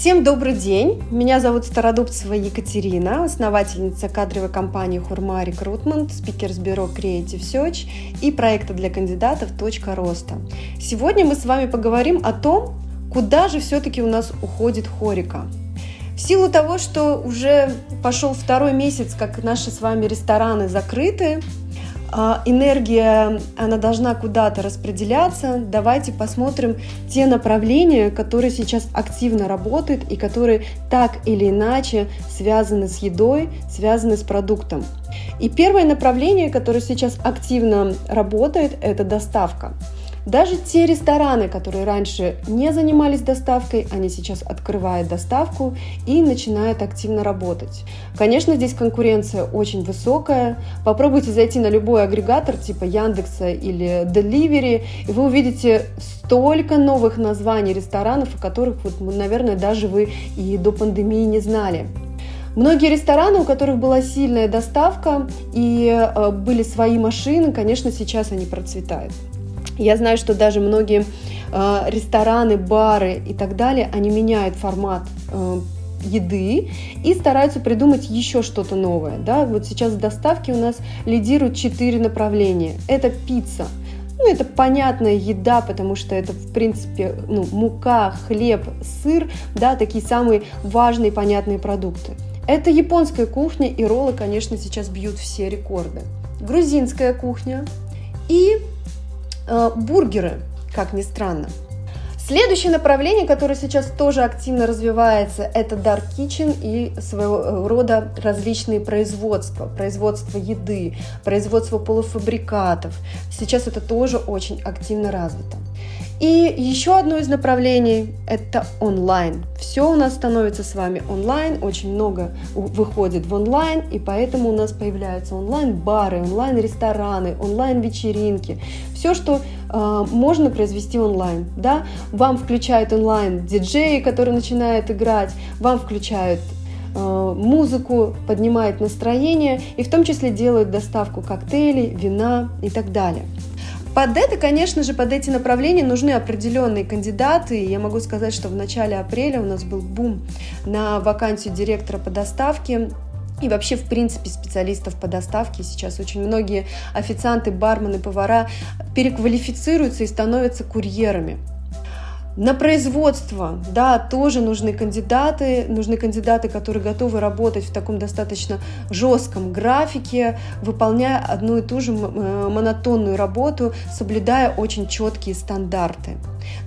Всем добрый день! Меня зовут Стародубцева Екатерина, основательница кадровой компании Хурма Рекрутмент, спикер с бюро Creative Search и проекта для кандидатов «Точка роста». Сегодня мы с вами поговорим о том, куда же все-таки у нас уходит хорика. В силу того, что уже пошел второй месяц, как наши с вами рестораны закрыты, энергия, она должна куда-то распределяться. Давайте посмотрим те направления, которые сейчас активно работают и которые так или иначе связаны с едой, связаны с продуктом. И первое направление, которое сейчас активно работает, это доставка. Даже те рестораны, которые раньше не занимались доставкой, они сейчас открывают доставку и начинают активно работать. Конечно, здесь конкуренция очень высокая. Попробуйте зайти на любой агрегатор типа Яндекса или Delivery, и вы увидите столько новых названий ресторанов, о которых, вот, наверное, даже вы и до пандемии не знали. Многие рестораны, у которых была сильная доставка и э, были свои машины, конечно, сейчас они процветают. Я знаю, что даже многие э, рестораны, бары и так далее, они меняют формат э, еды и стараются придумать еще что-то новое. Да? Вот сейчас в доставке у нас лидируют четыре направления. Это пицца. Ну, это понятная еда, потому что это, в принципе, ну, мука, хлеб, сыр, да, такие самые важные понятные продукты. Это японская кухня, и роллы, конечно, сейчас бьют все рекорды. Грузинская кухня и бургеры, как ни странно. Следующее направление, которое сейчас тоже активно развивается, это Dark Kitchen и своего э, рода различные производства. Производство еды, производство полуфабрикатов. Сейчас это тоже очень активно развито. И еще одно из направлений – это онлайн. Все у нас становится с вами онлайн, очень много выходит в онлайн, и поэтому у нас появляются онлайн-бары, онлайн-рестораны, онлайн-вечеринки. Все, что э, можно произвести онлайн. Да? Вам включают онлайн диджеи, которые начинают играть, вам включают э, музыку, поднимает настроение и в том числе делают доставку коктейлей, вина и так далее. Под это, конечно же, под эти направления нужны определенные кандидаты. Я могу сказать, что в начале апреля у нас был бум на вакансию директора по доставке и вообще, в принципе, специалистов по доставке сейчас очень многие официанты, бармены, повара переквалифицируются и становятся курьерами. На производство, да, тоже нужны кандидаты, нужны кандидаты, которые готовы работать в таком достаточно жестком графике, выполняя одну и ту же э, монотонную работу, соблюдая очень четкие стандарты.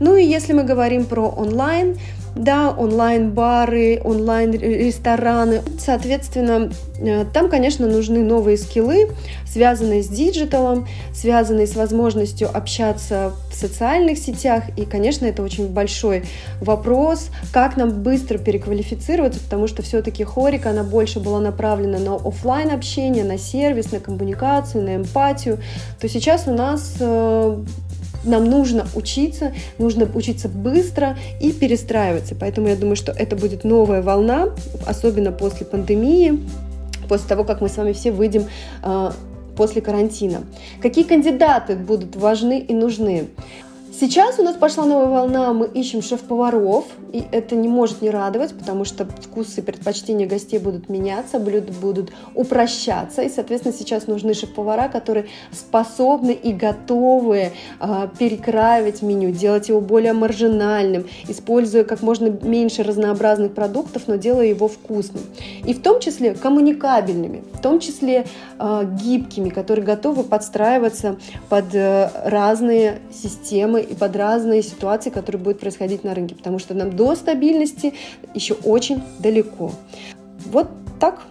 Ну и если мы говорим про онлайн, да, онлайн-бары, онлайн-рестораны. Соответственно, э, там, конечно, нужны новые скиллы, связанные с digital ом, связанные с возможностью общаться в социальных сетях. И, конечно, это очень большой вопрос, как нам быстро переквалифицироваться, потому что все-таки HoReCa, она больше была направлена на офлайн общение, на сервис, на коммуникацию, на эмпатию. То сейчас у нас э, нам нужно учиться, нужно учиться быстро и перестраиваться. Поэтому я думаю, что это будет новая волна, особенно после пандемии, после того, как мы с вами все выйдем э, после карантина. Какие кандидаты будут важны и нужны? Сейчас у нас пошла новая волна, мы ищем шеф-поваров, и это не может не радовать, потому что вкусы и предпочтения гостей будут меняться, блюда будут упрощаться, и, соответственно, сейчас нужны шеф-повара, которые способны и готовы э, перекраивать меню, делать его более маржинальным, используя как можно меньше разнообразных продуктов, но делая его вкусным. И в том числе коммуникабельными, в том числе э, гибкими, которые готовы подстраиваться под э, разные системы и под разные ситуации, которые будут происходить на рынке, потому что нам до стабильности еще очень далеко. Вот так